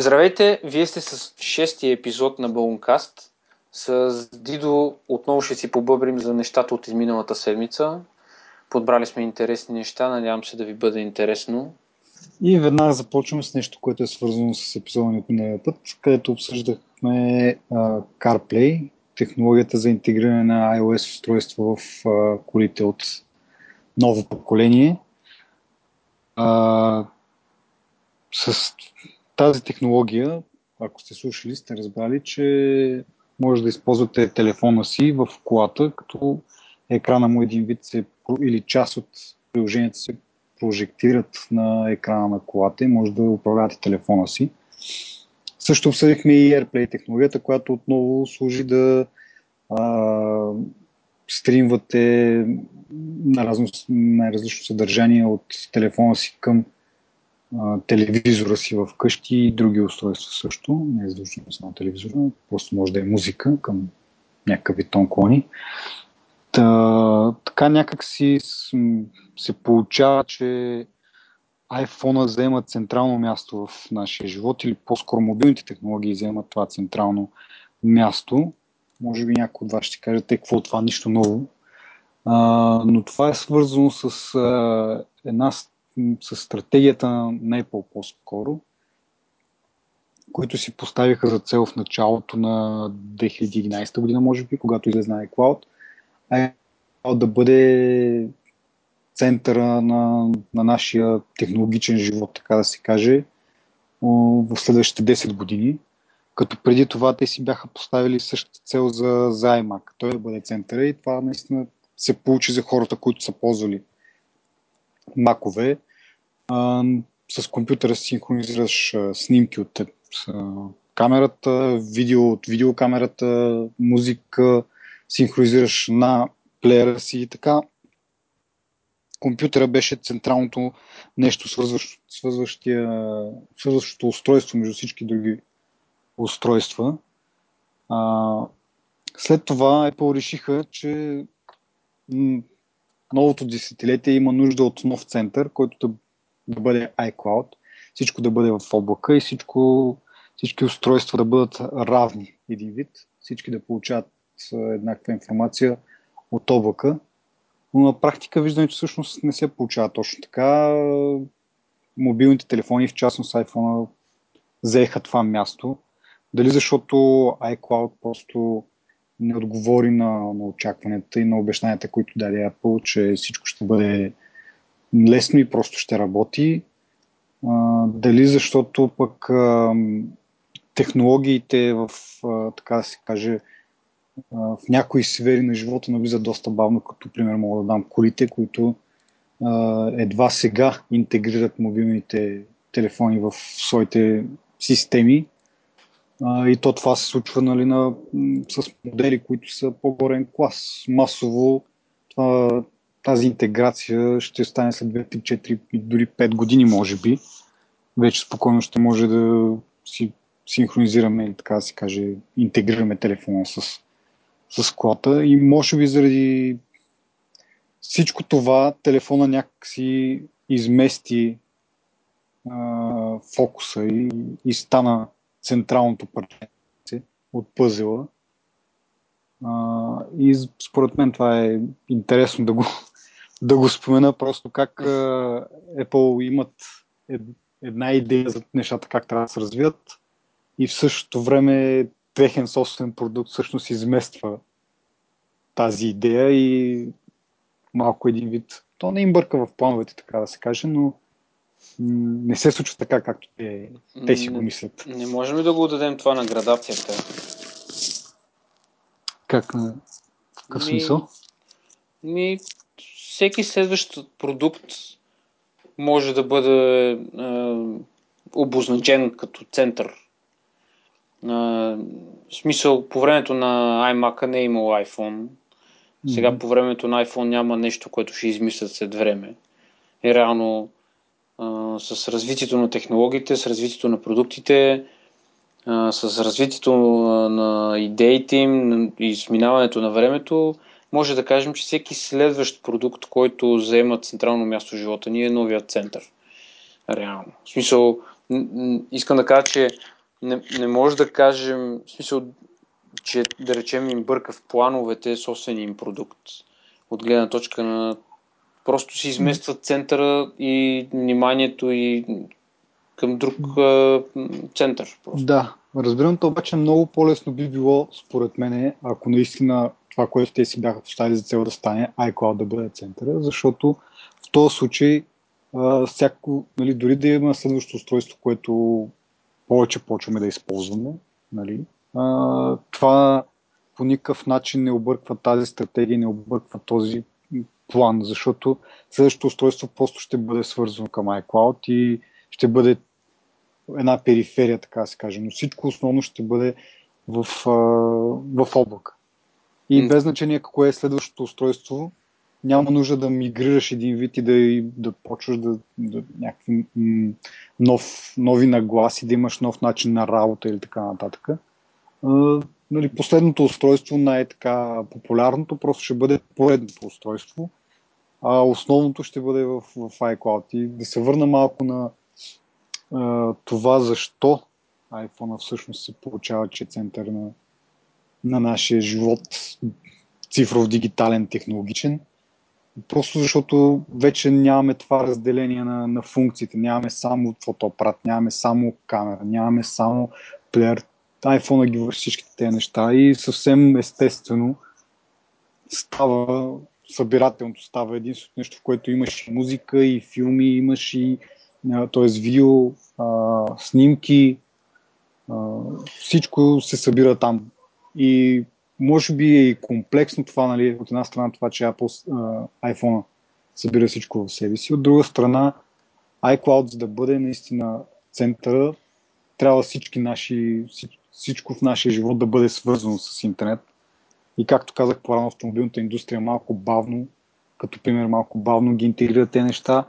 Здравейте, вие сте с шестия епизод на Балункаст. С Дидо отново ще си побъбрим за нещата от изминалата седмица. Подбрали сме интересни неща, надявам се да ви бъде интересно. И веднага започваме с нещо, което е свързано с епизода от миналия път, където обсъждахме uh, CarPlay, технологията за интегриране на iOS устройства в колите от ново поколение. Uh, с тази технология, ако сте слушали, сте разбрали, че може да използвате телефона си в колата, като екрана му един вид се, или част от приложението се прожектират на екрана на колата и може да управлявате телефона си. Също обсъдихме и AirPlay технологията, която отново служи да а, стримвате на най-различно съдържание от телефона си към телевизора си в къщи и други устройства също. Не е задължително само телевизора, просто може да е музика към някакъв вид тон клони. Та, така някак си се получава, че iPhone взема централно място в нашия живот или по-скоро мобилните технологии вземат това централно място. Може би някой от вас ще каже, те какво това нищо ново. А, но това е свързано с а, една с стратегията на Apple по-скоро, които си поставиха за цел в началото на 2011 година, може би, когато излезна iCloud, iCloud да бъде центъра на, на нашия технологичен живот, така да се каже, в следващите 10 години. Като преди това те си бяха поставили същата цел за, за iMac, той да бъде центъра и това наистина се получи за хората, които са ползвали макове а, с компютъра синхронизираш а, снимки от а, камерата, видео от видеокамерата, музика, синхронизираш на плеера си и така. Компютъра беше централното нещо, свързващо, свързващото устройство между всички други устройства. А, след това Apple решиха, че новото десетилетие има нужда от нов център, който да да бъде iCloud, всичко да бъде в облака и всичко, всички устройства да бъдат равни един вид, всички да получават еднаква информация от облака. Но на практика виждаме, че всъщност не се получава точно така. Мобилните телефони, в частност iPhone, взеха това място. Дали защото iCloud просто не отговори на, на очакванията и на обещанията, които даде Apple, че всичко ще бъде лесно и просто ще работи. А, дали защото пък а, технологиите в, а, така да се каже, а, в някои сфери на живота навлизат доста бавно, като пример мога да дам колите, които а, едва сега интегрират мобилните телефони в своите системи. А, и то това се случва нали, на, с модели, които са по-горен клас. Масово това, тази интеграция ще стане след 2, 3, 4, дори 5 години, може би. Вече спокойно ще може да си синхронизираме или така да се каже, интегрираме телефона с, с колата и може би заради всичко това телефона някакси измести а, фокуса и, и стана централното парче от пъзела. А, и според мен това е интересно да го, да го спомена просто как uh, Apple имат една идея за нещата как трябва да се развият и в същото време техен собствен продукт всъщност измества тази идея и малко един вид. То не им бърка в плановете, така да се каже, но не се случва така, както те, те си го мислят. Не можем ли да го дадем това на градацията? Как? Какъв ми, смисъл? Ми, всеки следващ продукт може да бъде е, обозначен като център. Е, в смисъл, по времето на iMac не е имал iPhone. Сега mm-hmm. по времето на iPhone няма нещо, което ще измислят след време. И реално е, с развитието на технологиите, с развитието на продуктите, с развитието на идеите им и сминаването на времето, може да кажем, че всеки следващ продукт, който заема централно място в живота ни е новият център. Реално. В смисъл, искам да кажа, че не, не може да кажем, в смисъл, че да речем им бърка в плановете собствения им продукт. От гледна точка на просто си изместват центъра и вниманието и към друг а, център. Просто. Да, разбирам, то обаче много по-лесно би било, според мен, ако наистина това, което те си бяха поставили за цел да стане iCloud да бъде центъра, защото в този случай а, всяко, нали, дори да има следващо устройство, което повече почваме да използваме, нали, а, това по никакъв начин не обърква тази стратегия, не обърква този план, защото следващото устройство просто ще бъде свързано към iCloud и ще бъде една периферия, така да се каже. Но всичко основно ще бъде в, в облак. И без значение какво е следващото устройство, няма нужда да мигрираш един вид и да, да почваш да, да някакви нов, нови нагласи, да имаш нов начин на работа или така нататък. А, нали, последното устройство, най-така популярното, просто ще бъде поредното устройство, а основното ще бъде в, в iCloud. И да се върна малко на а, това защо iPhone всъщност се получава, че е център на, на нашия живот, цифров, дигитален, технологичен. Просто защото вече нямаме това разделение на, на функциите. Нямаме само фотоапарат, нямаме само камера, нямаме само плеер. iPhone ги върши всичките тези неща и съвсем естествено става събирателното става единственото нещо, в което имаш и музика, и филми, имаш и т.е. видео, а, снимки, а, всичко се събира там. И може би е и комплексно това, нали, от една страна това, че Apple, а, iPhone събира всичко в себе си, от друга страна iCloud, за да бъде наистина центъра, трябва всички наши, всичко в нашия живот да бъде свързано с интернет. И както казах по-рано, автомобилната индустрия малко бавно, като пример малко бавно ги интегрира те неща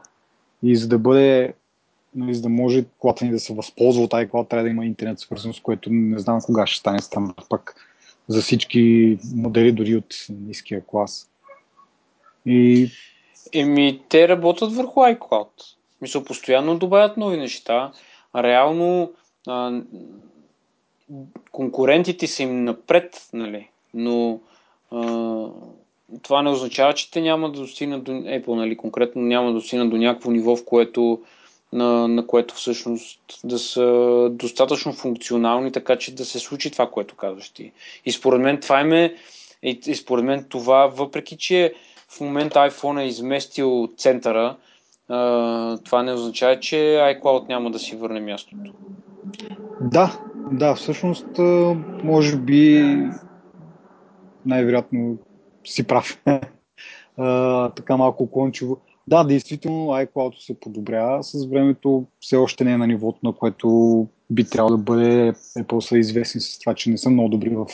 и за да бъде нали, за да може колата ни да се възползва от кола, трябва да има интернет свързано, с което не знам кога ще стане стандарт пък за всички модели, дори от ниския клас. И... Еми, те работят върху iCloud. Мисля, постоянно добавят нови неща. Реално а, конкурентите са им напред, нали? но а, това не означава, че те няма да достигнат до Apple, нали? конкретно няма да достигнат до някакво ниво, в което на, на което всъщност да са достатъчно функционални, така че да се случи това, което казваш ти. И според мен това е и, и според мен това, въпреки че в момента iPhone е изместил центъра, а, това не означава, че iCloud няма да си върне мястото. Да, да, всъщност, може би най-вероятно си прав. а, така малко кончево. Да, действително iCloud се подобрява с времето. Все още не е на нивото, на което би трябвало да бъде. Apple са известни с това, че не са много добри в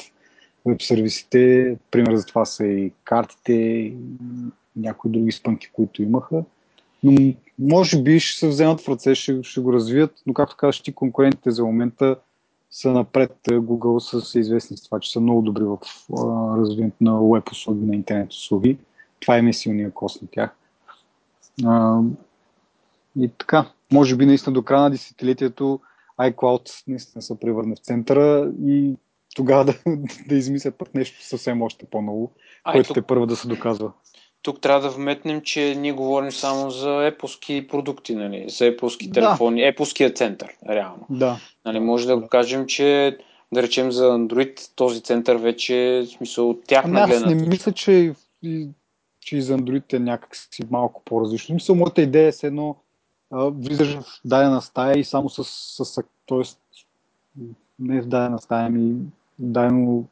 веб сервисите. Пример за това са и картите, и някои други спънки, които имаха. Но може би ще се вземат в ръце, ще, ще го развият, но както казваш ти, конкурентите за момента са напред. Google са известни с това, че са много добри в развиването на веб услуги, на интернет услуги. Това е силния кост на тях. А, и така, може би наистина до края на десетилетието iCloud наистина се превърне в центъра и тогава да, да измислят пък нещо съвсем още по-ново, което тук, те първо да се доказва. Тук трябва да вметнем, че ние говорим само за Apple продукти, нали? за Apple телефони, да. Apple център, реално. Да. Нали, може да го кажем, че да речем за Android този център вече е смисъл от тях ами Аз не мисля, че че и за Android е някак си малко по-различно. Мисля, моята идея е едно влизаш в дадена стая и само с, с, с т.е. не в дадена стая, ами дадено,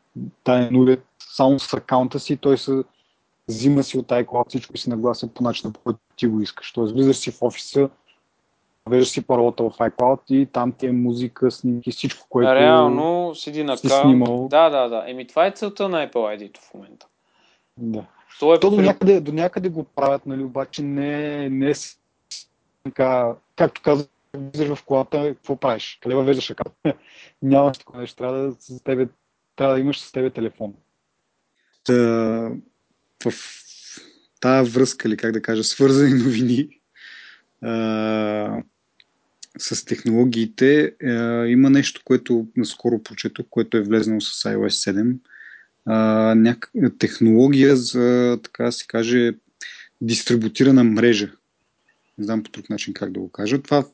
даден уред, само с акаунта си, той се взима си от iCloud всичко и се наглася по начина, по който ти го искаш. Тоест, влизаш си в офиса, веждаш си паролата в iCloud и там ти е музика, снимки, всичко, което Реално седи на си снимал. Да, да, да. Еми това е целта на Apple ID в момента. Да. То, е То до, някъде, до някъде го правят, нали, обаче не, не е така, както казах, влизаш в колата, какво правиш? Къде въвеждаш ръка? Нямаш такова нещо, трябва да, с тебе, трябва да имаш с тебе телефон. Та, в тая връзка, или как да кажа, свързани новини, а, с технологиите има нещо, което наскоро прочетох, което е влезнало с iOS 7. Е, няк... Технология за, така да се каже, дистрибутирана мрежа. Не знам по друг начин как да го кажа. Това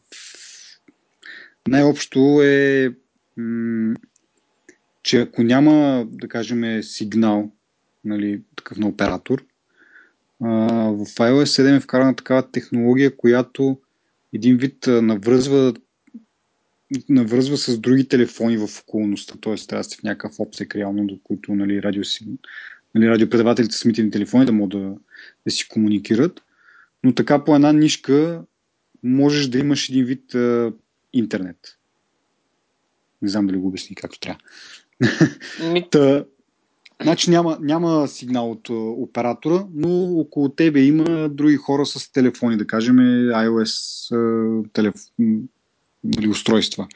най-общо е, че ако няма, да кажем, сигнал нали, такъв на оператор, а, в iOS 7 е вкарана такава технология, която един вид навръзва навръзва с други телефони в околността, т.е. трябва да сте в някакъв обсек реално, до които нали, радио си, нали, радиопредавателите самите на телефони да могат да, да си комуникират. Но така по една нишка можеш да имаш един вид а, интернет. Не знам дали го обясни както трябва. Та, значи няма, няма сигнал от оператора, но около тебе има други хора с телефони, да кажем iOS телеф... нали, устройства.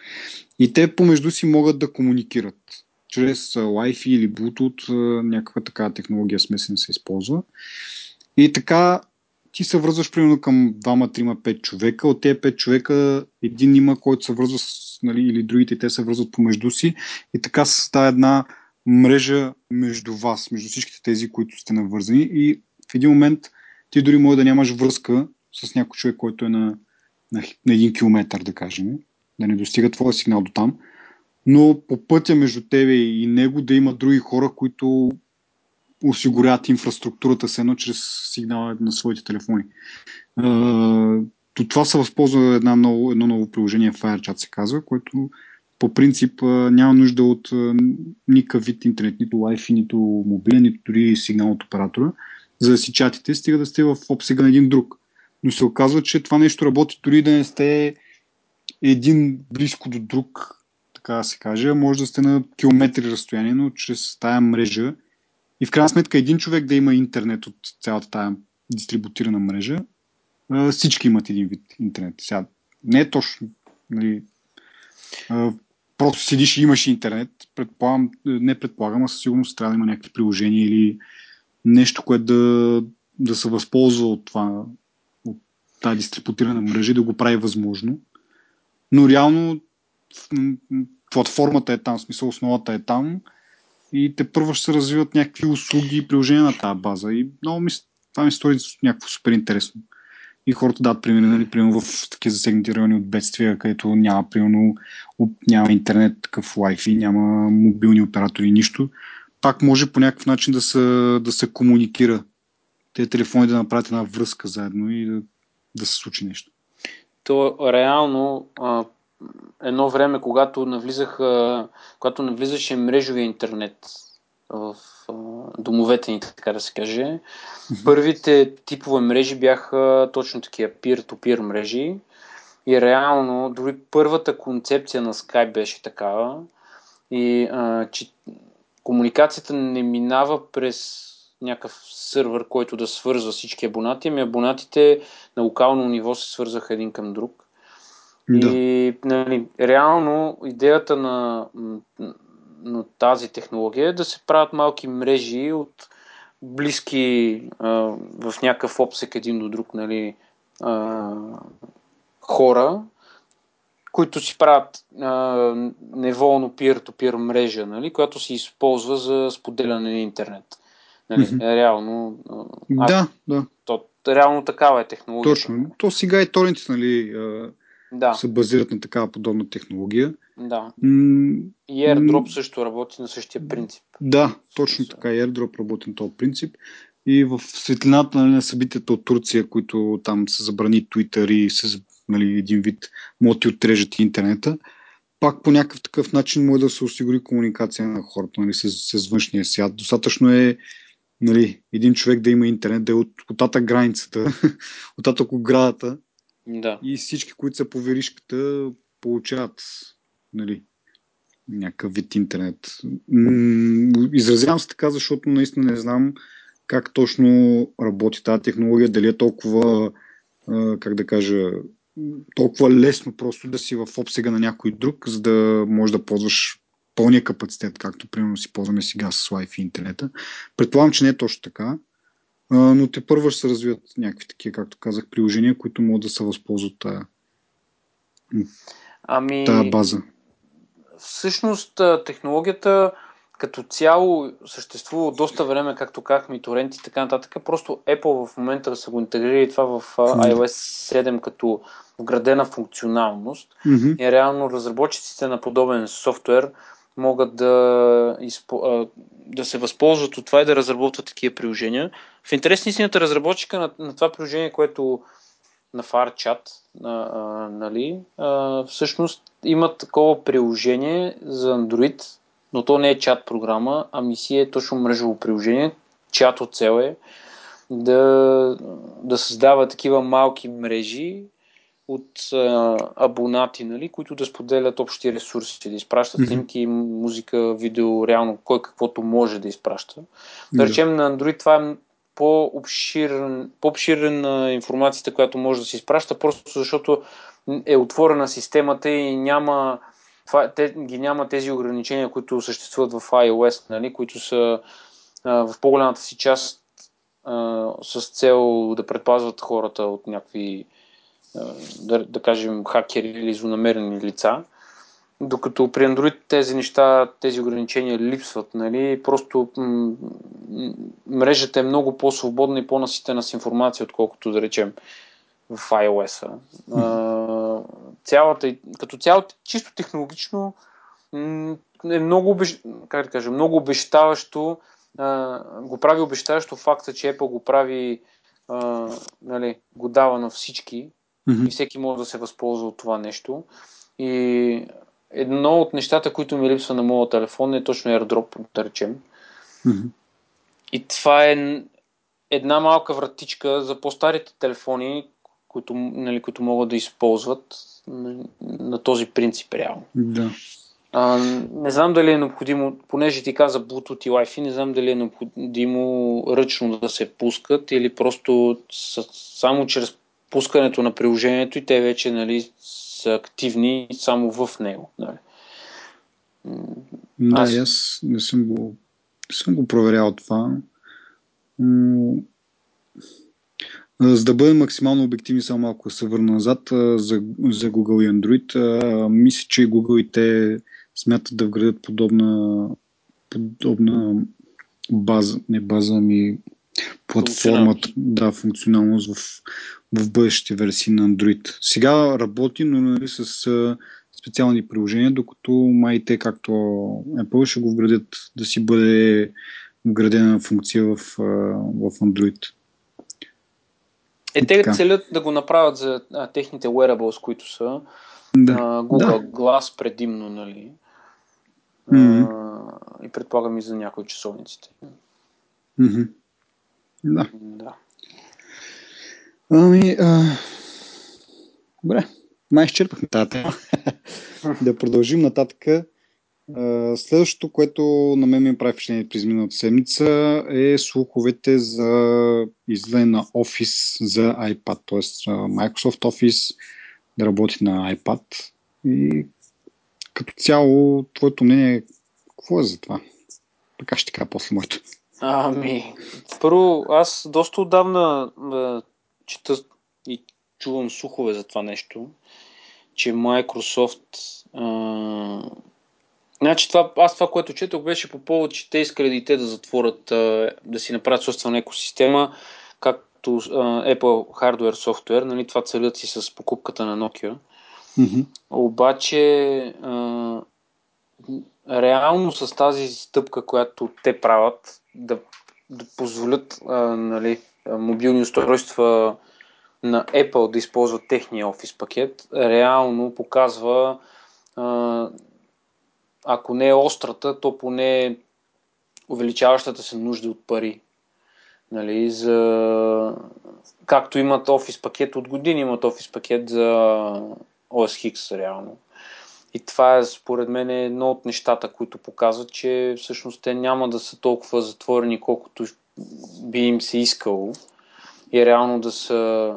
И те помежду си могат да комуникират чрез Wi-Fi или Bluetooth, някаква такава технология смесен се използва. И така ти се връзваш примерно към 2, 3, 5 човека. От тези 5 човека един има, който се връзва с, нали, или другите те се връзват помежду си. И така се една мрежа между вас, между всичките тези, които сте навързани. И в един момент ти дори може да нямаш връзка с някой човек, който е на, на, на един километър, да кажем, да не достига твоя сигнал до там. Но по пътя между тебе и него да има други хора, които осигуряват инфраструктурата се едно чрез сигнала на своите телефони. То това се възползва една ново, едно ново приложение FireChat се казва, което по принцип няма нужда от никакъв вид интернет, нито Wi-Fi, нито мобилен, нито дори сигнал от оператора, за да си чатите, стига да сте в обсега на един друг. Но се оказва, че това нещо работи дори да не сте един близко до друг, така да се каже, може да сте на километри разстояние, но чрез тая мрежа и в крайна сметка един човек да има интернет от цялата тая дистрибутирана мрежа, всички имат един вид интернет. Сега, не е точно. Нали, просто седиш и имаш интернет. Предполагам, не предполагам, а със сигурност трябва да има някакви приложения или нещо, което да, да се възползва от това, тази дистрибутирана мрежа и да го прави възможно. Но реално платформата е там, смисъл основата е там и те първо ще се развиват някакви услуги и приложения на тази база. И много ми, това ми стори някакво супер интересно. И хората дадат примери, нали, примерно в такива засегнати райони от бедствия, където няма, примерно, няма интернет, такъв Wi-Fi, няма мобилни оператори, нищо. Пак може по някакъв начин да се, да се комуникира. Те телефони да направят една връзка заедно и да, да се случи нещо. То реално а, едно време, когато навлизаха, когато навлизаше мрежовия интернет в а, домовете ни, така да се каже, първите типове мрежи бяха точно такива peer-to-peer мрежи. И реално дори първата концепция на Skype беше такава. И а, че комуникацията не минава през някакъв сървър, който да свързва всички абонати, ами абонатите на локално ниво се свързаха един към друг. Да. И нали, реално идеята на, на тази технология е да се правят малки мрежи от близки а, в някакъв обсек един до друг нали, а, хора, които си правят а, неволно peer-to-peer мрежа, нали, която се използва за споделяне на интернет. Нали, mm-hmm. Реално. А, да, да. То, реално такава е технологията. Точно. То сега и торентите, нали, да. се базират на такава подобна технология. Да. М- и AirDrop също работи на същия принцип. Да, точно така. И AirDrop работи на този принцип. И в светлината нали, на събитията от Турция, които там се забрани Twitter и се нали, един вид могат да отрежат интернета, пак по някакъв такъв начин може да се осигури комуникация на хората нали, с, с външния свят. Достатъчно е нали, един човек да има интернет, да е от, от границата, от оградата да. И всички, които са по веришката, получават нали, някакъв вид интернет. Изразявам се така, защото наистина не знам как точно работи тази технология, дали е толкова, как да кажа, толкова лесно просто да си в обсега на някой друг, за да можеш да ползваш пълния капацитет, както примерно си ползваме сега с Wi-Fi интернета. Предполагам, че не е точно така, но те първо ще се развият някакви такива, както казах, приложения, които могат да се възползват Ами, тази база? Всъщност технологията като цяло съществува доста време, както казахме, и торенти и така нататък. Просто Apple в момента са го интегрирали това в iOS 7 като вградена функционалност. Mm-hmm. И реално разработчиците на подобен софтуер могат да, изпо, да се възползват от това и да разработват такива приложения. В интерес на истината, разработчика на, на това приложение, което на FarChat, а, а, нали, а, всъщност имат такова приложение за Android, но то не е чат програма, ами си е точно мрежово приложение. Чато цел е да, да създава такива малки мрежи от а, абонати, нали, които да споделят общи ресурси, да изпращат mm-hmm. снимки, музика, видео, реално кой каквото може да изпраща. Да речем на Android това е по-обширен, по-обширена информацията, която може да се изпраща, просто защото е отворена системата и няма това, те, ги няма тези ограничения, които съществуват в iOS, нали, които са а, в по-голямата си част а, с цел да предпазват хората от някакви, да, да кажем, хакери или злонамерени лица. Докато при Android тези неща, тези ограничения липсват, нали? Просто м- мрежата е много по-свободна и по-наситена с информация, отколкото да речем в iOS-а. Mm-hmm. цялата, като цяло, чисто технологично е много, как да кажа, много обещаващо, а, го прави обещаващо факта, че Apple го прави, а, нали, го дава на всички mm-hmm. и всеки може да се възползва от това нещо. И едно от нещата, които ми липсва на моят телефон е точно AirDrop, да речем. Mm-hmm. И това е една малка вратичка за по-старите телефони, които, нали, които могат да използват на, на този принцип реално. Да. А, не знам дали е необходимо, понеже ти каза Bluetooth и Wi-Fi, не знам дали е необходимо ръчно да се пускат или просто с, само чрез пускането на приложението и те вече нали, са активни само в него. Нали. Да, аз... аз не съм го, не съм го проверял това. Но за да бъдем максимално обективни, само малко се върна назад за, за Google и Android. Мисля, че Google и те смятат да вградят подобна, подобна база, не база, ми платформата, да, функционалност в, в бъдещите версии на Android. Сега работи, но нали, с специални приложения, докато май те, както Apple, ще го вградят да си бъде вградена функция в, в Android. Е, те така. целят да го направят за а, техните wearables, които са да. а, Google да. Glass предимно, нали? Mm-hmm. А, и предполагам и за някои часовниците. Mm-hmm. Да. да. Ами, а... добре, май изчерпахме тази тема. да продължим нататък. Следващото, което на мен ми прави впечатление през миналата седмица е слуховете за излезе на Office за iPad, т.е. Microsoft Office да работи на iPad. И като цяло, твоето мнение, какво е за това? Така ще кажа после моето. Ами, първо, аз доста отдавна чета и чувам слухове за това нещо, че Microsoft е, Значи това, аз това, което четох, беше по повод, че те искали и те да затворят, да си направят собствена екосистема, както Apple Hardware Software, нали, това целят си с покупката на Nokia. Mm-hmm. Обаче, реално с тази стъпка, която те правят, да, да позволят нали, мобилни устройства на Apple да използват техния офис пакет, реално показва ако не е острата, то поне увеличаващата се нужда от пари. Нали, за... Както имат офис пакет, от години имат офис пакет за OS X реално. И това е според мен едно от нещата, които показват, че всъщност те няма да са толкова затворени, колкото би им се искало. И реално да са...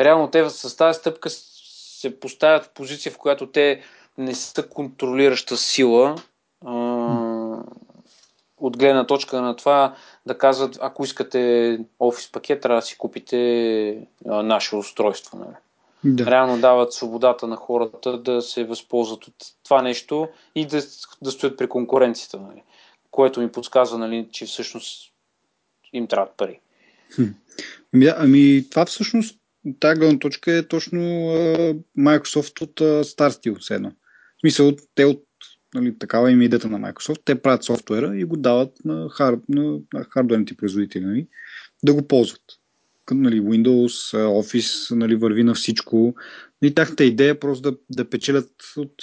Реално те с тази стъпка се поставят в позиция, в която те не са контролираща сила а, от гледна точка на това да казват, ако искате офис пакет, трябва да си купите а, наше устройство. Нали? да. реално дават свободата на хората да се възползват от това нещо и да, да стоят при конкуренцията, нали? което ми подсказва, нали, че всъщност им трябват пари. Ами, ами това всъщност, тази гледна точка е точно uh, Microsoft от uh, Star Steel, едно. В смисъл, те от нали, такава им е идеята на Microsoft, те правят софтуера и го дават на, хар, на, на хардуерните производители нали, да го ползват. Нали, Windows, Office нали, върви на всичко. И тяхната идея е просто да, да печелят от,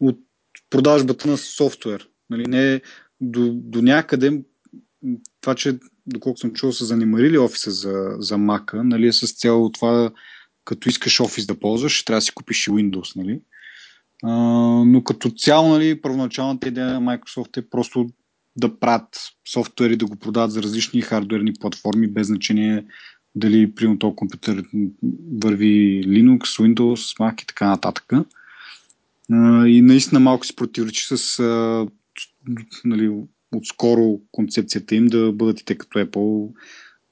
от продажбата на софтуер. Нали, не до, до някъде това, че доколкото съм чувал, са занимарили офиса за, за Mac, нали, е с цяло това, като искаш офис да ползваш, трябва да си купиш и Windows, нали? А, но като цяло, нали, първоначалната идея на Microsoft е просто да правят софтуери, да го продават за различни хардуерни платформи, без значение дали при този компютър върви Linux, Windows, Mac и така нататък. А, и наистина малко се противоречи с а, нали, отскоро концепцията им да бъдат и те като Apple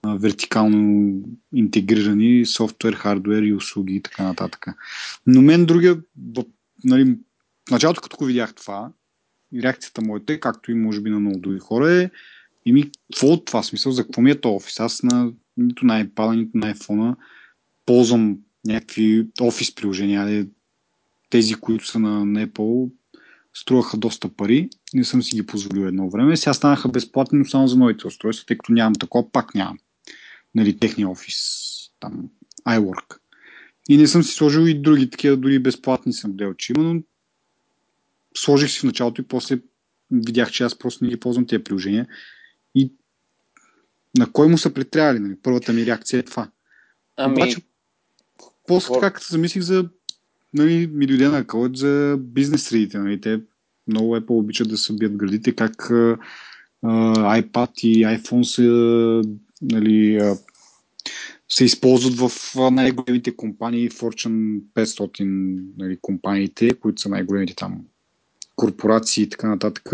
вертикално интегрирани софтуер, хардуер и услуги и така нататък. Но мен другия, нали, в началото като видях това, реакцията моята, както и може би на много други хора е и ми, какво от това смисъл, за какво ми е то офис? Аз на, нито на iPad, нито на iPhone ползвам някакви офис приложения. Тези, които са на, на Apple, струваха доста пари. Не съм си ги позволил едно време. Сега станаха безплатни, но само за новите устройства, тъй като нямам такова, пак нямам. Нали, техния офис, там, iWork. И не съм си сложил и други такива, дори безплатни съм дел, че има, но сложих си в началото и после видях, че аз просто не ги ползвам тези приложения. И на кой му са притрябвали? Нали? Първата ми реакция е това. Ами... Обаче, после така, като замислих за нали, ми дойде на кълът за бизнес средите. Нали. Те много Apple обичат да събият градите, как uh, iPad и iPhone са нали, uh, се използват в най-големите компании, Fortune 500 нали, компаниите, които са най-големите там корпорации и така нататък,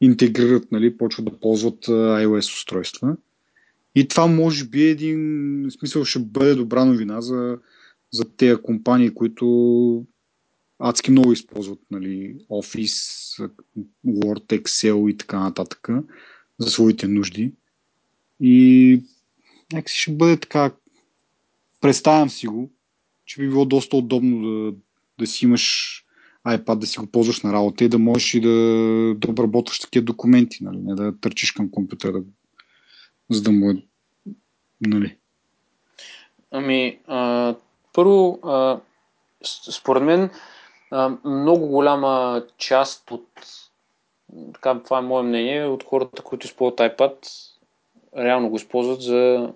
интегрират, нали, почват да ползват iOS устройства. И това може би е един смисъл ще бъде добра новина за, за тези компании, които адски много използват нали, Office, Word, Excel и така нататък за своите нужди. И някакси ще бъде така, представям си го, че би било доста удобно да, да си имаш iPad да си го ползваш на работа и да можеш и да, да обработваш такива документи, нали? не да търчиш към компютъра, за да му е... Нали? Ами, а, първо, а, според мен, много голяма част от така, това е мое мнение, от хората, които използват iPad, реално го използват за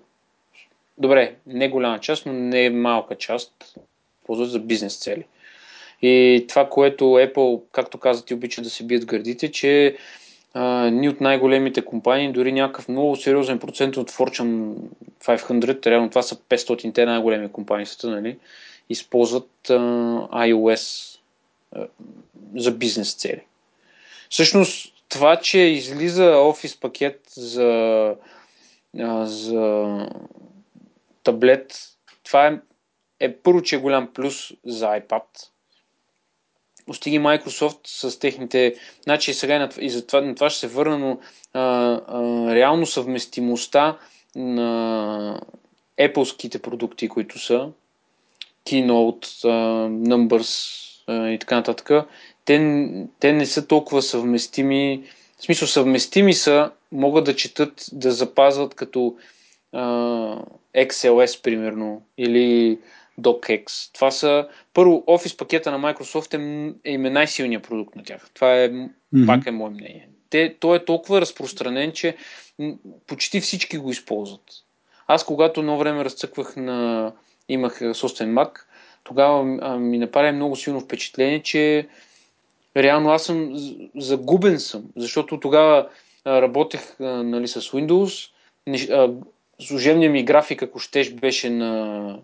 добре, не голяма част, но не малка част, ползват за бизнес цели. И това, което Apple, както каза, ти обича да се бият гърдите, че а, ни от най-големите компании, дори някакъв много сериозен процент от Fortune 500, реално това са 500-те най-големи компании света, нали, използват а, iOS за бизнес цели. Всъщност, това, че излиза офис пакет за, за таблет, това е, е първо, че е голям плюс за iPad, постиги Microsoft с техните... Значи сега и за това, на това ще се върна, но а, а, реално съвместимостта на Apple-ските продукти, които са Keynote, а, Numbers и така нататък, те, те не са толкова съвместими. В смисъл съвместими са, могат да четат, да запазват като а, XLS, примерно, или DocX. Това са, първо, офис пакета на Microsoft е, е им е най-силният продукт на тях. Това е, mm-hmm. пак е мое мнение. Те, той е толкова разпространен, че почти всички го използват. Аз когато едно време разцъквах на... имах собствен Mac, тогава ми направи много силно впечатление, че реално аз съм загубен съм, защото тогава работех нали, с Windows, служебният ми график, ако щеш, беше на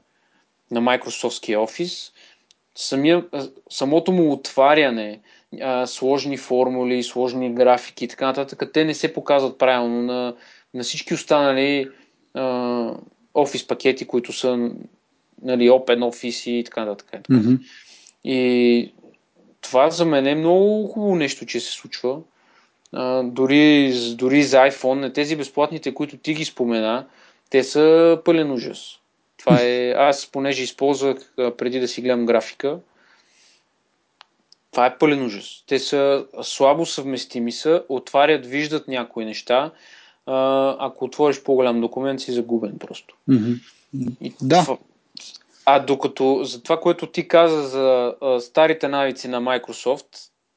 на Microsoft Office, самия, самото му отваряне, сложни формули, сложни графики и така нататък, те не се показват правилно на, на всички останали а, офис пакети, които са нали, Open Office и така нататък. Мгм. И това за мен е много хубаво нещо, че се случва. А, дори, дори за iPhone, тези безплатните, които ти ги спомена, те са пълен ужас. Това е, аз понеже използвах преди да си гледам графика, това е пълен ужас. Те са слабо съвместими са, отварят, виждат някои неща. А, ако отвориш по-голям документ, си загубен просто. Мгм. И Да. това- А докато за това, което ти каза за а, старите навици на Microsoft,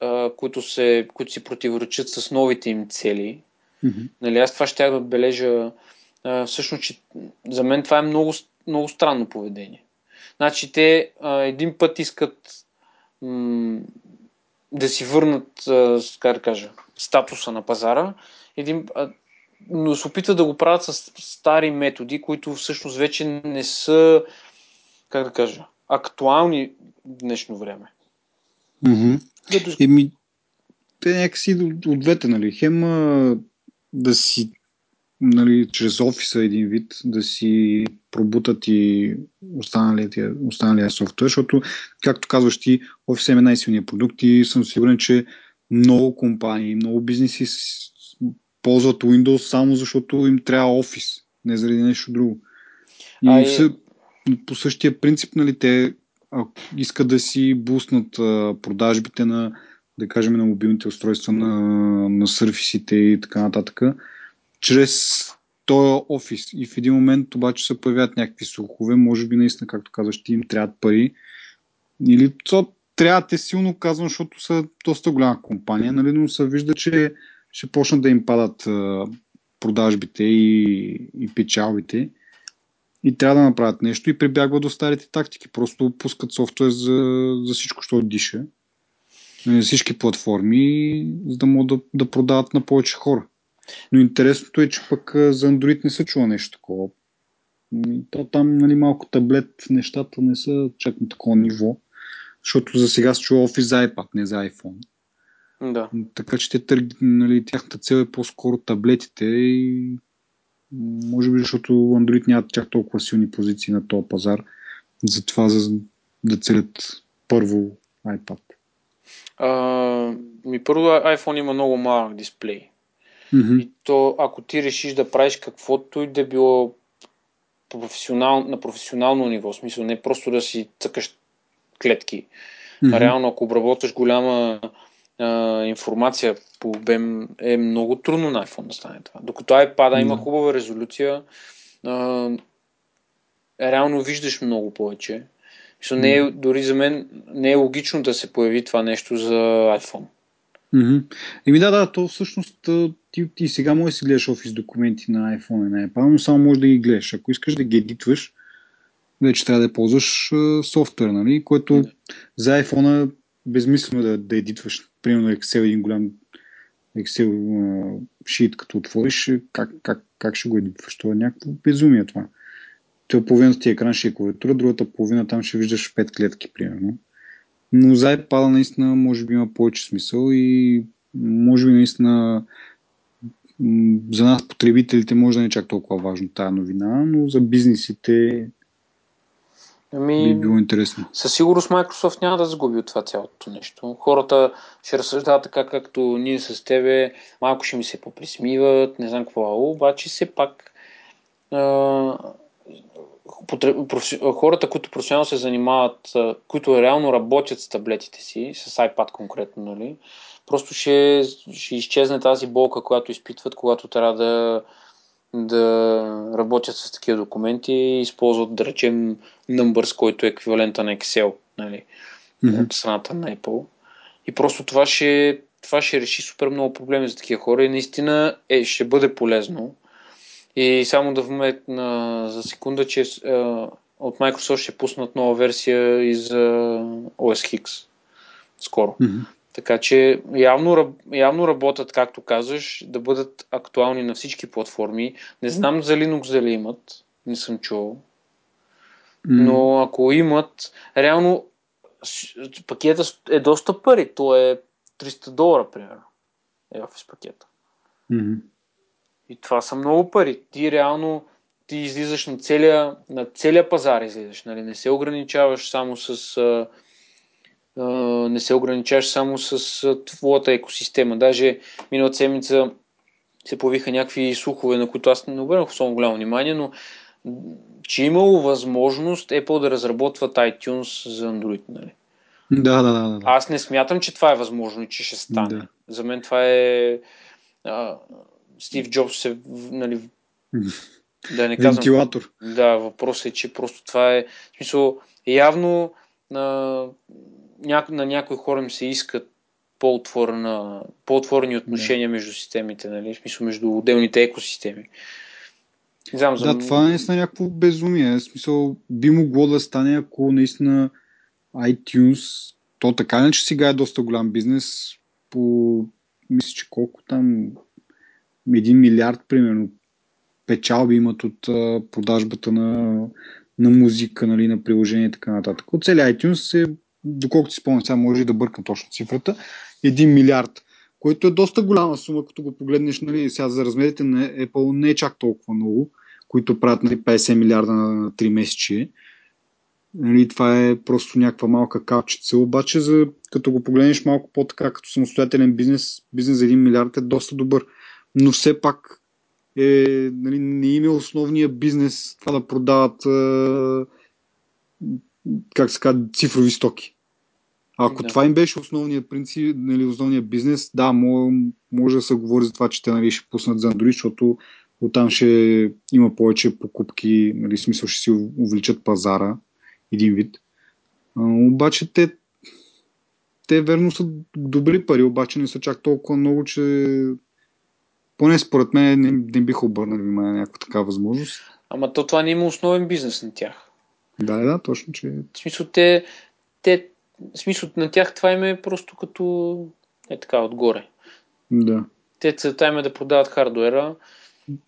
а, които, се, които си противоречат с новите им цели, Мгм. нали, аз това ще да отбележа а, всъщност, че за мен това е много, много странно поведение. Значи те а, един път искат м- да си върнат, а, как да кажа, статуса на пазара, един, а, но се опитват да го правят с стари методи, които всъщност вече не са, как да кажа, актуални в днешно време. Мгм. Като... Еми, те някакси от, двете, нали? Хем да си, нали, чрез офиса един вид, да си пробутат и останалия, останалия софтуер, защото, както казваш ти, офиса е най-силният продукт и съм сигурен, че много компании, много бизнеси ползват Windows само защото им трябва офис, не заради нещо друго. И А, все, по същия принцип, нали, те искат да си буснат продажбите на, да кажем, на мобилните устройства, на, на сърфисите и така нататък, чрез този офис. И в един момент обаче се появяват някакви слухове, може би наистина, както казваш, ти им трябват пари. Или то трябва те силно казвам, защото са доста голяма компания, нали, но се вижда, че ще почнат да им падат продажбите и, и печалбите и трябва да направят нещо и прибягват до старите тактики. Просто пускат софтуер за, за всичко, що диша. На всички платформи, за да могат да, да продават на повече хора. Но интересното е, че пък за Android не се чува нещо такова. М, То там нали, малко таблет нещата не са чак на такова ниво, защото за сега се чува Office за iPad, не за iPhone. Да. Така че те нали, тяхната цел е по-скоро таблетите и може би защото Android нямат чак толкова силни позиции на този пазар, затова за да целят първо iPad. А, ми първо iPhone има много малък дисплей. Мгм. И то, ако ти решиш да правиш каквото и да било професионал, на професионално ниво, в смисъл не просто да си цъкаш клетки. Мгм. Реално, ако обработваш голяма а, информация по обем, е много трудно на iPhone да стане това. Докато iPad има хубава резолюция, а, реално виждаш много повече. Мисля, не е, дори за мен не е логично да се появи това нещо за iPhone. Мгм. Еми да, да, то всъщност ти, ти сега можеш да си гледаш офис документи на iPhone и на iPad, но само можеш да ги гледаш. Ако искаш да ги едитваш, вече трябва да ползваш софтуер, нали? Което Да. за iPhone е безмислено да, да едитваш. Примерно Excel, един голям Excel шит, като отвориш, е, как, как, как ще го едитваш? Това е някакво безумие това. Той половината ти екран ще е клавиатура, другата половина там ще виждаш пет клетки, примерно. Но за iPad наистина може би има повече смисъл и може би наистина за нас потребителите може да не е чак толкова важно тази новина, но за бизнесите Ами, би било интересно. със сигурност Microsoft няма да загуби от това цялото нещо. Хората ще разсъждават така, както ние с тебе, малко ще ми се поприсмиват, не знам какво, обаче все пак а, хората, които професионално се занимават, които реално работят с таблетите си, с iPad конкретно, нали, просто ще, ще изчезне тази болка, която изпитват, когато трябва да, да работят с такива документи и използват, да речем, Numbers, който е еквивалента на Excel, нали, Мгм. от страната на Apple. И просто това ще, това ще реши супер много проблеми за такива хора и наистина е, ще бъде полезно. И само да вметна за секунда, че е, от Microsoft ще пуснат нова версия и за OS X скоро. Мгм. Така че явно, явно работят, както казваш, да бъдат актуални на всички платформи. Не знам за Linux дали имат, не съм чувал. Но ако имат, реално пакета е доста пари. То е 300 долара, примерно. Е офис пакета. И това са много пари. Ти реално ти излизаш на целия, на целия пазар, излизаш, нали? не се ограничаваш само с не се ограничаваш само с а, твоята екосистема. Даже миналата седмица се появиха някакви слухове, на които аз не обърнах особено голямо внимание, но че имало възможност Apple да разработват iTunes за Android. Нали? Да, да, да, да. Аз не смятам, че това е възможно и че ще стане. Да. За мен това е... А, Стив Джобс се... Нали, да не казвам... Вентилатор. Да, въпросът е, че просто това е... В смисъл, явно на, няко, на някои хора им се искат по-отворена, по-отворени отношения между системите, нали? В смисъл, между отделните екосистеми. Знам, за... Да, това е наистина някакво безумие. В смисъл, би могло да стане, ако наистина iTunes, то така не, че сега е доста голям бизнес, по, мисля, че колко там, 1 милиард, примерно, печалби имат от а, продажбата на, на музика, нали, на приложение и така нататък. От целият iTunes е, доколкото си спомням, сега може и да бъркам точно цифрата, 1 милиард, което е доста голяма сума, като го погледнеш, нали, сега за размерите на Apple не е чак толкова много, които правят нали, 50 милиарда на 3 месечи. Нали, това е просто някаква малка капчица, обаче за, като го погледнеш малко по-така, като самостоятелен бизнес, бизнес за 1 милиард е доста добър. Но все пак е, нали, не им е основния бизнес това да продават как се казва, цифрови стоки. Ако Да. това им беше основният принцип, нали, основният бизнес, да, може, да се говори за това, че те нали, ще пуснат за Android, защото оттам ще има повече покупки, нали, смисъл ще си увеличат пазара, един вид. А, обаче те, те верно са добри пари, обаче не са чак толкова много, че поне според мен не, не биха обърнали внимание на някаква такава възможност. Ама то това не има основен бизнес на тях. Да, да, точно, че В смисъл, те, те в смисъл, на тях това им е просто като е така отгоре. да. Те целта им е да продават хардуера,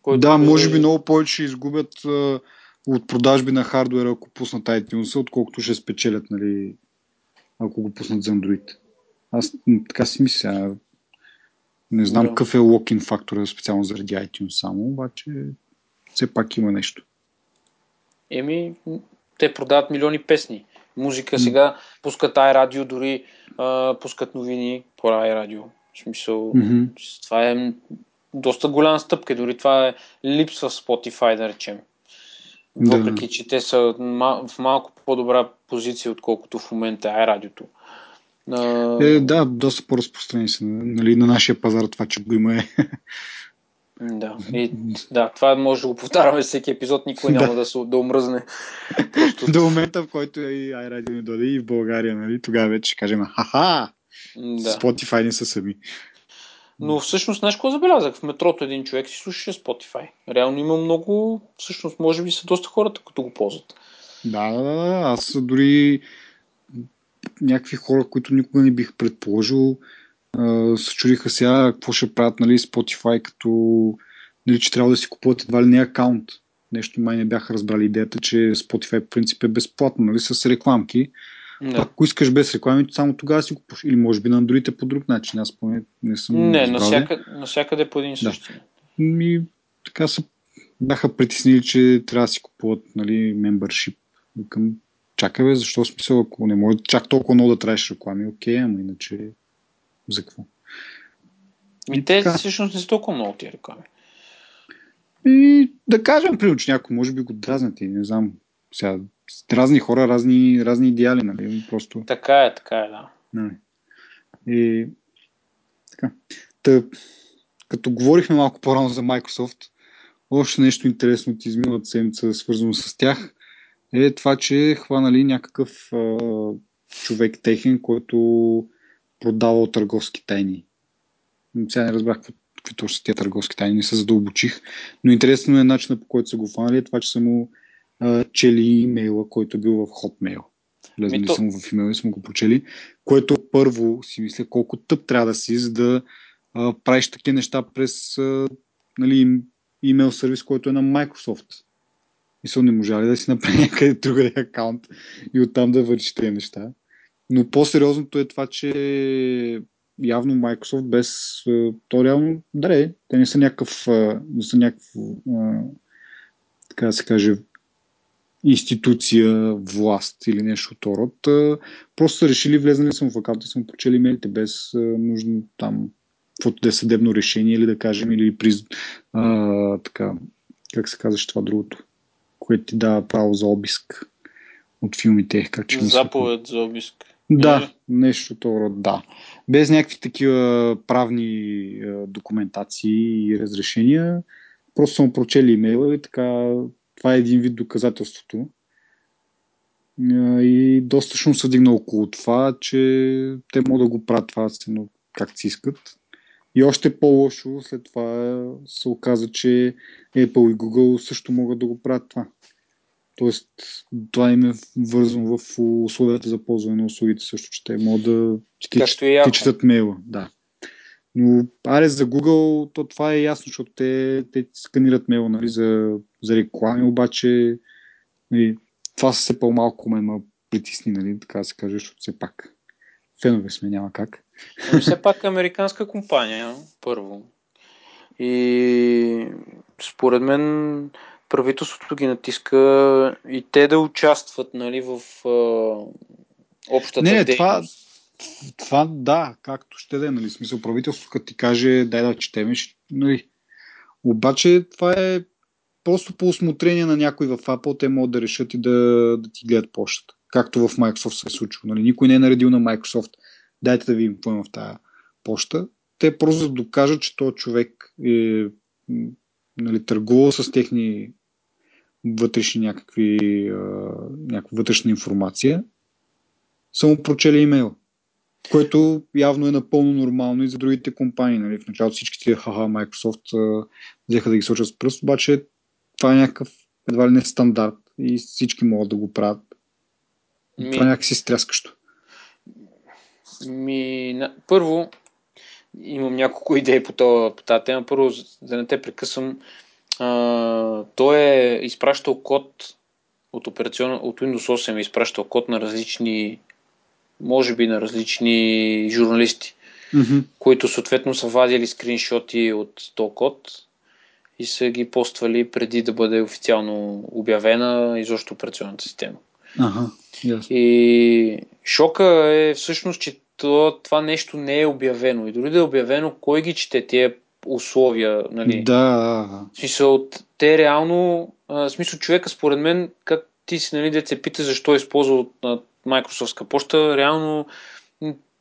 който да, е- може би много повече изгубят а, от продажби на хардуера, ако пуснат iTunes, отколкото ще спечелят, нали, ако го пуснат за Android. Аз така си мисля. Не знам Да. какъв е локин фактора специално заради iTunes само, обаче все пак има нещо. Еми, те продават милиони песни. Музика сега пускат iRadio, дори а, пускат новини по iRadio. В смисъл, Мгм. това е доста голяма стъпка. Дори това е липсва в Spotify, да речем. Да. Въпреки, че те са в малко по-добра позиция, отколкото в момента е радиото. Е, да, доста по-разпространени са нали, на нашия пазар това, че го има е. Да. И, да, това може да го повтаряме всеки епизод, никой няма да, се, да омръзне. Просто, До момента, в който и iRadio не дойде и в България, нали, тогава вече ще кажем, ха-ха, да. Spotify не са сами. Но всъщност, знаеш какво забелязах? В метрото един човек си слушаше Spotify. Реално има много, всъщност, може би са доста хората, като го ползват. Да, да, да. Аз дори някакви хора, които никога не бих предположил, се чудиха сега какво ще правят нали, Spotify, като нали, че трябва да си купуват едва ли не акаунт. Нещо май не бяха разбрали идеята, че Spotify по принцип е безплатно, нали, с рекламки. Да. Ако искаш без реклами, само тогава си купуваш. Или може би на Android е по друг начин. Аз поне не съм Не, навсякъде, навсякъде по един и Да. същи. Ми, така се бяха притеснили, че трябва да си купуват нали, membership. Към чакай бе, защо смисъл, ако не може чак толкова много да траеш реклами, окей, ама иначе за какво? Ми те така. всъщност не са толкова много тия реклами. И да кажем, примерно, че някой може би го дразнат и не знам. Сега, разни хора, разни, разни идеали, нали? Просто. Така е, така е, да. Нали. И така. Та, като говорихме малко по-рано за Microsoft, още нещо интересно от изминалата седмица, свързано с тях, е това, че хванали някакъв а, човек техен, който продавал търговски тайни. Сега не разбрах какви точно са тия търговски тайни, не се задълбочих, но интересно е начинът по който са го хванали, е това, че са му а, чели имейла, който е бил в Hotmail. Влезнали Ми то- са му в имейла и са му го прочели, което първо си мисля колко тъп трябва да си, за да а, правиш такива неща през а, нали, им- имейл сервис, който е на Microsoft. И са не можали да си направи някъде другаде акаунт и оттам да върши тези неща. Но по-сериозното е това, че явно Microsoft без... То реално, да, те не са някакъв... Не са някакво... а, така да се каже, институция, власт или нещо от род. Просто са решили, влезнали съм в акаунта и съм прочели имейлите без нужно там каквото да е съдебно решение или да кажем, или при а, така, как се казваш това другото, което ти дава право за обиск от филмите. Как ще Заповед за обиск. Да, нещо това, да. Без някакви такива правни а, документации и разрешения. Просто съм прочели имейла и така това е един вид доказателството. И доста шум се вдигна около това, че те могат да го правят това както си искат. И още по-лошо след това се оказа, че Apple и Google също могат да го правят това. Тоест, това им е вързано в условията за ползване на услугите също, че те могат да ти, четат мейла. Да. Но аре за Google, то това е ясно, защото те, те сканират мейла нали, за, за реклами, обаче нали, това се по-малко ме ма притисни, нали, така да се каже, защото все пак фенове сме, няма как. Но все пак американска компания, първо. И според мен правителството ги натиска и те да участват нали, в а, общата Не, дейност. това, това да, както ще да е, нали, смисъл правителството, като ти каже дай да четем, нали. Обаче това е просто по осмотрение на някой в Apple, те могат да решат и да, да ти гледат почтата. Както в Microsoft се е случило. Нали. Никой не е наредил на Microsoft дайте да видим какво има в тази почта. Те просто да докажат, че този човек е нали, търгувал с техни вътрешни някакви, а, някаква вътрешна информация, само прочели имейл. Което явно е напълно нормално и за другите компании. Нали? В началото всички тия хаха Microsoft а, взеха да ги сочат с пръст, обаче това е някакъв едва ли не стандарт и всички могат да го правят. Ми... Това е някакси стряскащо. Ми, на... Първо, имам няколко идеи по, това, по тази тема. Първо, да не те прекъсвам, а, той е изпращал код от, операцион... от Windows 8 е изпращал код на различни, може би на различни журналисти, mm-hmm. които съответно са вадили скриншоти от този код и са ги поствали преди да бъде официално обявена изобщо операционната система. Ага, yes. И шока е всъщност, че това, това нещо не е обявено. И дори да е обявено, кой ги чете тия условия, нали? Да. В смисъл, те реално, в смисъл човека според мен, как ти си, нали, деца пита защо е използвал на Microsoftска почта, реално,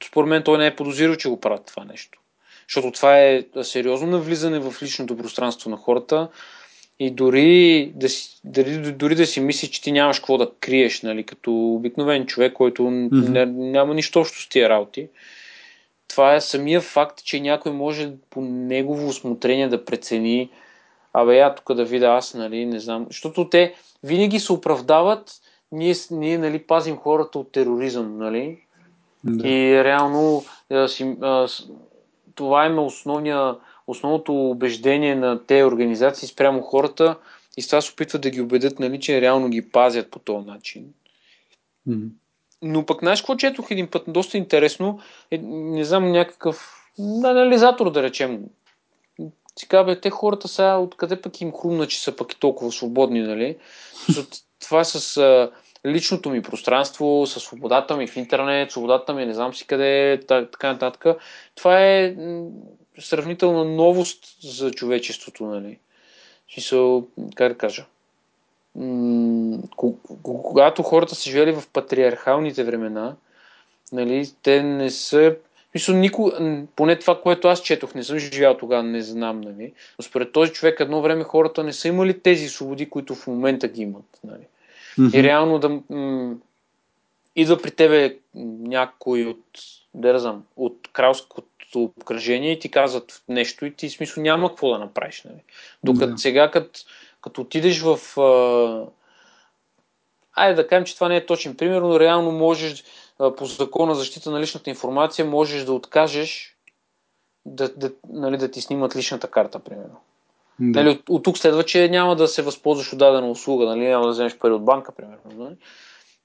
според мен той не е подозирал, че го правят това нещо. Защото това е сериозно навлизане в личното пространство на хората и дори да, си, дори, дори да си мислиш, че ти нямаш какво да криеш, нали, като обикновен човек, който mm-hmm. няма нищо общо с тия работи. Това е самия факт, че някой може по негово осмотрение да прецени абе я тук да видя аз, нали, не знам. Защото те винаги се оправдават, ние, ние нали, пазим хората от тероризъм, нали? Да. И реално а, си, а, това е основния основното убеждение на тези организации спрямо хората и с това се опитват да ги убедят, нали, че реално ги пазят по този начин. Mm-hmm. Но пък, знаеш какво четох един път, доста интересно, е, не знам, някакъв анализатор, да речем. Си казва, те хората сега, откъде пък им хрумна, че са пък и толкова свободни, нали? Това с а, личното ми пространство, с свободата ми в интернет, свободата ми не знам си къде, така нататък. Това е сравнителна новост за човечеството, нали? Смисъл, как да кажа? Когато хората са живели в патриархалните времена, нали, те не са Мисля, нико, поне това, което аз четох, не съм живял тогава, не знам, нали. Но според този човек едно време хората не са имали тези свободи, които в момента ги имат. Нали. Mm-hmm. И реално да м- идва при тебе някой от, да знам, от кралското обкръжение и ти казват нещо и ти смисъл няма какво да направиш. Нали? Докато да. сега, като, като отидеш в... А... Айде да кажем, че това не е точен пример, но реално можеш по закона за защита на личната информация можеш да откажеш да, да, нали, да ти снимат личната карта, примерно. Да. Нали, от, от тук следва, че няма да се възползваш от дадена услуга, нали, няма да вземеш пари от банка, примерно. Нали?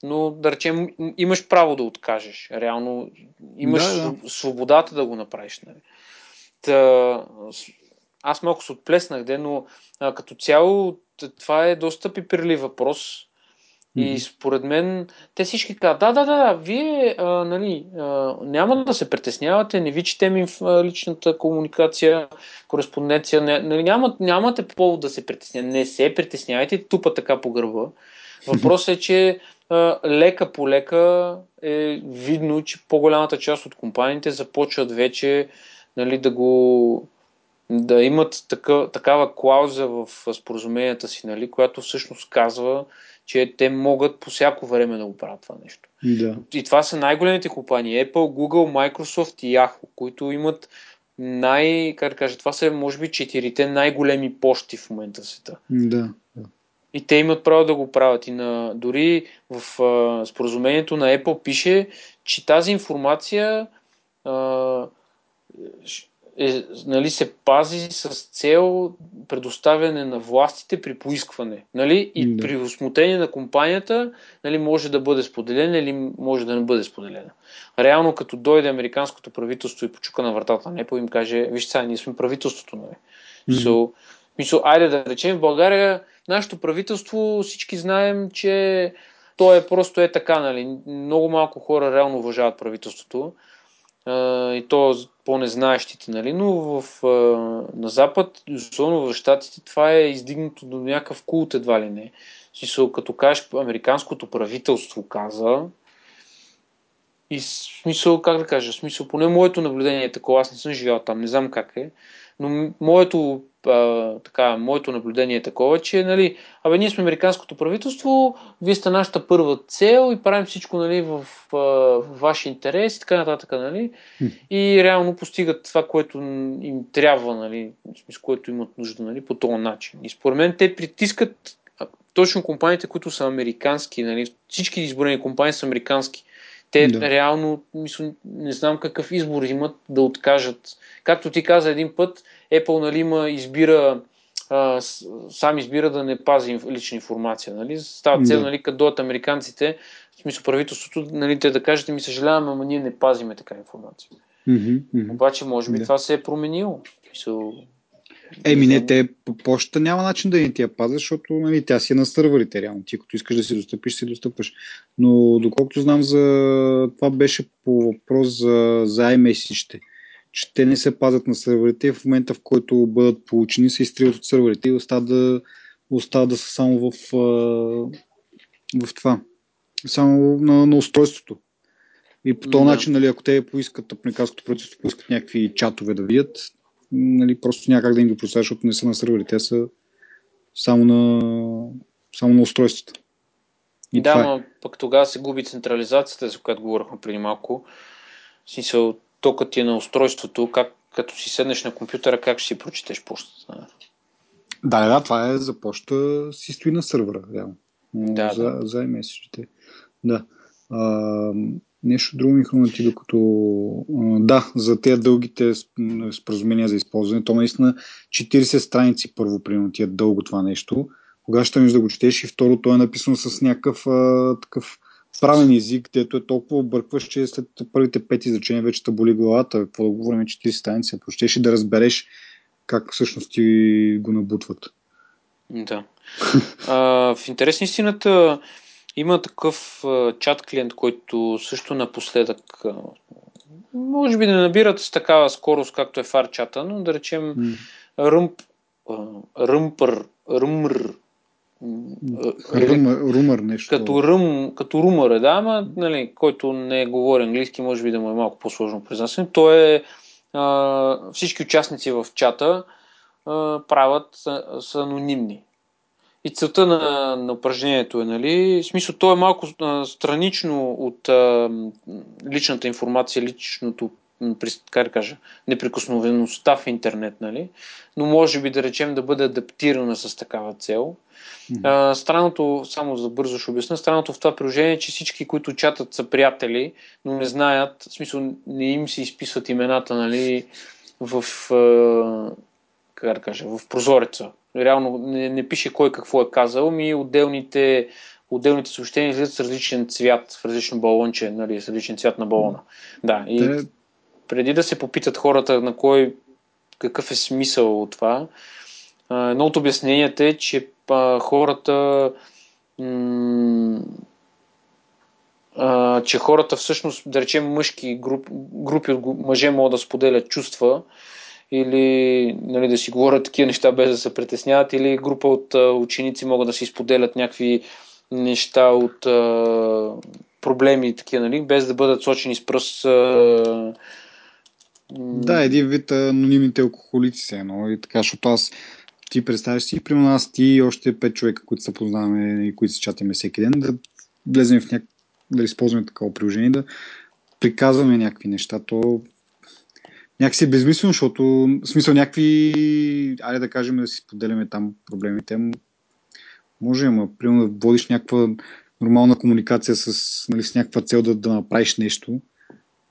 но да речем, имаш право да откажеш. Реално имаш да, да. свободата да го направиш. Нали. Та, аз малко се отплеснах, де, но а, като цяло това е доста пипирли въпрос. И според мен, те всички казват, да, да, да, вие а, нали, а, няма да се притеснявате, не ви четем в личната комуникация, кореспонденция, не, нали, няма, нямате повод да се притеснявате, не се притеснявайте, тупа така по гърба. Въпросът е, че а, лека по лека е видно, че по-голямата част от компаниите започват вече нали, да го да имат така, такава клауза в споразуменията си, нали, която всъщност казва, че те могат по всяко време да го правят това нещо. Да. И това са най-големите компании. Apple, Google, Microsoft и Yahoo, които имат най... Как да кажа, това са може би четирите най-големи почти в момента в света. Да. И те имат право да го правят. И на, дори в а, споразумението на Apple пише, че тази информация а, е, нали, се пази с цел предоставяне на властите при поискване. Нали? И да. при осмотрение на компанията нали, може да бъде споделена или може да не бъде споделена. Реално, като дойде американското правителство и почука на вратата на Apple, им каже, вижте сега, ние сме правителството. Нали? Mm-hmm. So, мисъл, айде да речем, в България нашето правителство, всички знаем, че то е просто е така. Нали? Много малко хора реално уважават правителството и то по-незнаещите, нали? но в, а, на Запад, особено в Штатите, това е издигнато до някакъв култ едва ли не. Смисъл, като кажеш, американското правителство каза, и смисъл, как да кажа, смисъл, поне моето наблюдение е такова, аз не съм живял там, не знам как е, но моето а, така, моето наблюдение е такова, че, нали, абе, ние сме американското правителство, вие сте нашата първа цел и правим всичко, нали, в, в, в ваш интерес и така нататък, нали, и реално постигат това, което им трябва, нали, с което имат нужда, нали, по този начин. И според мен те притискат точно компаниите, които са американски, нали, всички изборени компании са американски. Те да. реално, мисля, не знам какъв избор имат да откажат. Както ти каза един път, Apple нали, има, избира а, сам избира да не пази лична информация. Нали? Става цел, да. нали, като дойдат американците, в смисъл правителството, нали, те да кажат, ми съжаляваме, ама ние не пазиме така информация. Mm-hmm, mm-hmm. Обаче, може би да. това се е променило. Смисъл, Еми не, те почта няма начин да ни ти я пазят, защото нали, тя си е на сървърите реално. Ти като искаш да си достъпиш, си достъпваш. Но доколкото знам за това беше по въпрос за, за iMessage че те не се пазят на сървърите в момента в който бъдат получени се изтриват от сървърите и остават да, остават да са само в, в това. Само на, на устройството. И по този да. начин, нали, ако те поискат, американското правителство поискат някакви чатове да видят, нали, просто няма как да им ги представя, защото не са на сървъри. Те са само на, само на устройствата. И да, но е. пък тогава се губи централизацията, за която говорихме преди малко. В смисъл, токът ти е на устройството, как, като си седнеш на компютъра, как ще си прочетеш почтата? Да, да, това е за почта си стои на сървъра, реално. Да, за, да. за месечите. Да. А, нещо друго ми хрумна ти, докато... Да, за тези дългите споразумения за използване, то наистина 40 страници първо, примерно, ти е дълго това нещо. Кога ще да го четеш и второ, то е написано с някакъв а, такъв правен език, където е толкова объркваш, че след първите пет изречения вече те боли главата. Какво да говорим 40 страници, ако щеш да разбереш как всъщност ти го набутват. Да. а, в интерес на истината има такъв чат клиент, който също напоследък може би не набират с такава скорост, както е фарчата, но да речем mm. ръмп, ръмпър, Румър, румър нещо. Като, рум, като румър е, да, ама, нали, който не говори английски, може би да му е малко по-сложно произнасяне. То е а, всички участници в чата а, правят са, са анонимни. И целта на, на упражнението е, нали, в смисъл, то е малко а, странично от а, личната информация, личното как да кажа, неприкосновеността в интернет, нали? но може би да речем да бъде адаптирана с такава цел. Mm-hmm. странното, само за бързо ще обясня, странното в това приложение е, че всички, които чатат са приятели, но не знаят, в смисъл не им се изписват имената нали, в, как да кажа, в прозореца. Реално не, не пише кой какво е казал, ми отделните отделните съобщения излизат с различен цвят, в различно балонче, нали, с различен цвят на балона. Да, и Те... преди да се попитат хората на кой, какъв е смисъл от това, едно от обясненията е, че а, хората м- а, че хората всъщност, да речем мъжки груп, групи от мъже могат да споделят чувства или нали, да си говорят такива неща без да се притесняват или група от ученици могат да си споделят някакви неща от проблеми и такива, нали, без да бъдат сочени с пръст. Да, един вид анонимните алкохолици се едно и така, защото аз ти представяш си, примерно аз ти и още пет човека, които се познаваме и които се чатаме всеки ден, да влезем в някакъв да използваме такова приложение, да приказваме някакви неща, то някакси е безмислено, защото в смисъл някакви, айде да кажем да си поделяме там проблемите, може, ама примерно да водиш някаква нормална комуникация с, нали, с някаква цел да, да направиш нещо,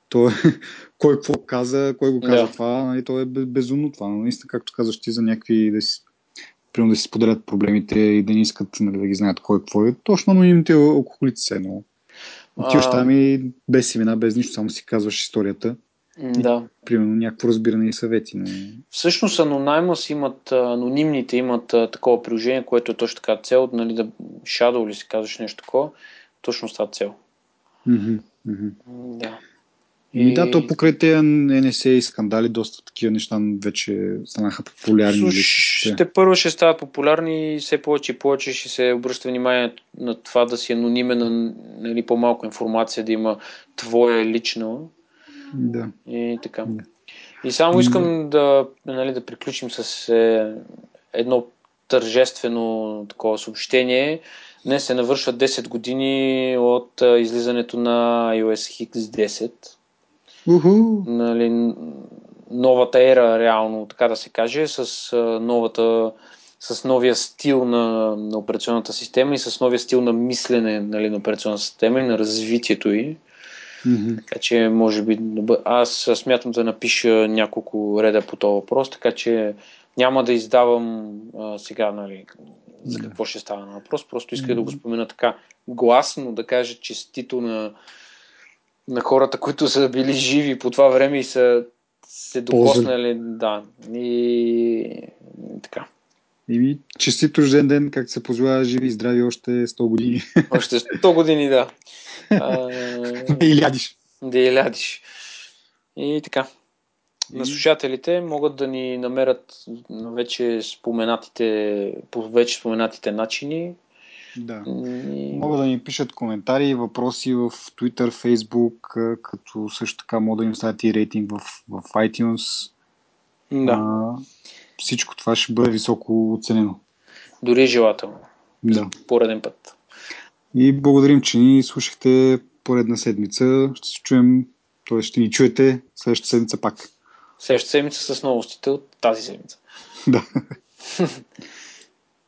то е, кой какво каза, кой го каза yeah. това, нали, то е безумно това. Но наистина, както казваш ти, за някакви да си, примерно да си споделят проблемите и да не искат нали, да ги знаят кой какво е. Точно анонимните алкохолици се едно. Отиваш там и без имена, без нищо, само си казваш историята. Да. И, примерно някакво разбиране и съвети. Но... Всъщност Anonymous имат, анонимните имат такова приложение, което е точно така цел, нали, да Shadow ли си казваш нещо такова, точно с тази цел. Mm-hmm. Mm-hmm. Да. И... да, то покрай тези NSA и скандали, доста такива неща вече станаха популярни. Слуш, ще първо ще стават популярни и все повече и повече ще се обръща внимание на това да си анонимен, нали, по-малко информация, да има твоя лично. Да. И така. Да. И само искам да, нали, да приключим с е, едно тържествено такова съобщение. Днес се навършват 10 години от е, излизането на iOS X10. Уху. Нали, новата ера, реално, така да се каже, с новата с новия стил на, на операционната система и с новия стил на мислене нали, на операционната система и на развитието й. Mm-hmm. Така че, може би, аз смятам да напиша няколко реда по този въпрос, така че няма да издавам а, сега, нали, за какво ще става на въпрос. Просто исках mm-hmm. да го спомена така гласно, да кажа честито на на хората, които са били живи по това време и са се докоснали. Да. И, така. И честит рожден ден, как се позволява живи и здрави още 100 години. Още 100 години, да. А... Да илядиш. Да илядиш. И така. На слушателите могат да ни намерят вече споменатите, по вече споменатите начини да. И... Могат да ни пишат коментари и въпроси в Twitter, Facebook, като също така могат да ни оставят и рейтинг в, в iTunes. Да. А, всичко това ще бъде високо оценено. Дори желателно. Да. Пореден път. И благодарим, че ни слушахте поредна седмица. Ще се чуем, т.е. ще ни чуете следващата седмица пак. Следващата седмица с новостите от тази седмица. Да.